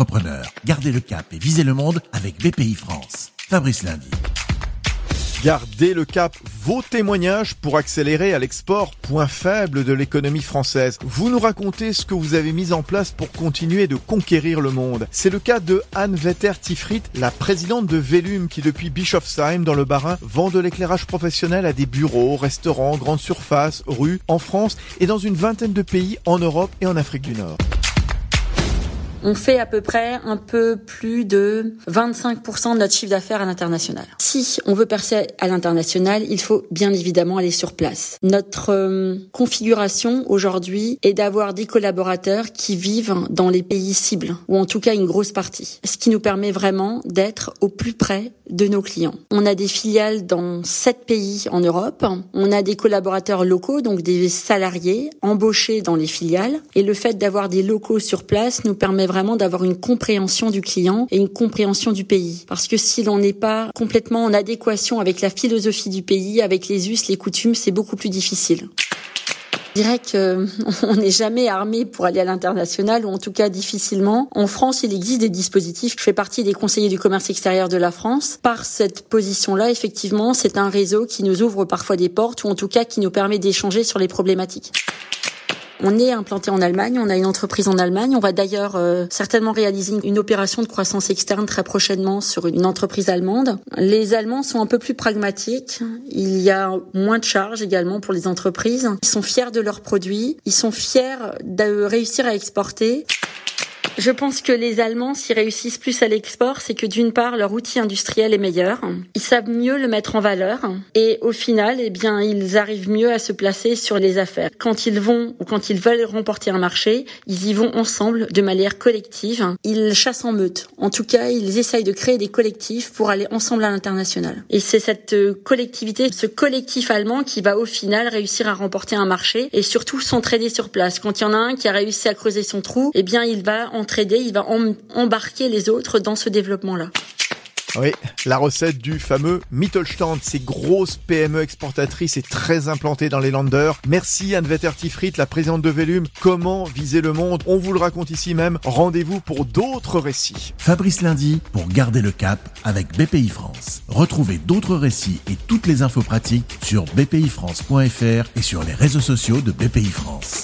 entrepreneurs, gardez le cap et visez le monde avec BPI France. Fabrice Lundi. Gardez le cap, vos témoignages pour accélérer à l'export, point faible de l'économie française. Vous nous racontez ce que vous avez mis en place pour continuer de conquérir le monde. C'est le cas de Anne Vetter Tifrit, la présidente de Velum qui depuis Bischofsheim dans le Bas-Rhin vend de l'éclairage professionnel à des bureaux, restaurants, grandes surfaces, rues en France et dans une vingtaine de pays en Europe et en Afrique du Nord on fait à peu près un peu plus de 25% de notre chiffre d'affaires à l'international. Si on veut percer à l'international, il faut bien évidemment aller sur place. Notre euh, configuration aujourd'hui est d'avoir des collaborateurs qui vivent dans les pays cibles, ou en tout cas une grosse partie, ce qui nous permet vraiment d'être au plus près de nos clients. On a des filiales dans sept pays en Europe, on a des collaborateurs locaux, donc des salariés embauchés dans les filiales, et le fait d'avoir des locaux sur place nous permet vraiment d'avoir une compréhension du client et une compréhension du pays. Parce que si l'on n'est pas complètement en adéquation avec la philosophie du pays, avec les us, les coutumes, c'est beaucoup plus difficile. Je dirais qu'on n'est jamais armé pour aller à l'international, ou en tout cas difficilement. En France, il existe des dispositifs. Je fais partie des conseillers du commerce extérieur de la France. Par cette position-là, effectivement, c'est un réseau qui nous ouvre parfois des portes, ou en tout cas qui nous permet d'échanger sur les problématiques. On est implanté en Allemagne, on a une entreprise en Allemagne. On va d'ailleurs euh, certainement réaliser une, opération de croissance externe très prochainement sur une entreprise allemande. Les Allemands sont un peu plus pragmatiques. Il y a moins de charges également pour les entreprises. Ils sont fiers de leurs produits. Ils sont fiers de réussir à exporter. Je pense que les Allemands, s'y réussissent plus à l'export, c'est que d'une part, leur outil industriel est meilleur. Ils savent mieux le mettre en valeur. Et au final, eh bien, ils arrivent mieux à se placer sur les affaires. Quand ils vont ou quand ils veulent remporter un marché, ils y vont ensemble de manière collective. Ils chassent en meute. En tout cas, ils essayent de créer des collectifs pour aller ensemble à l'international. Et c'est cette collectivité, ce collectif allemand qui va au final réussir à remporter un marché et surtout s'entraider sur place. Quand il y en a un qui a réussi à creuser son trou, eh bien, il va il va embarquer les autres dans ce développement-là. Oui, la recette du fameux Mittelstand, ces grosses PME exportatrices et très implantées dans les landers. Merci Anne Vetter Tifrit, la présidente de Velum. Comment viser le monde? On vous le raconte ici même. Rendez-vous pour d'autres récits. Fabrice Lundi pour garder le cap avec BPI France. Retrouvez d'autres récits et toutes les infos pratiques sur bpifrance.fr et sur les réseaux sociaux de BPI France.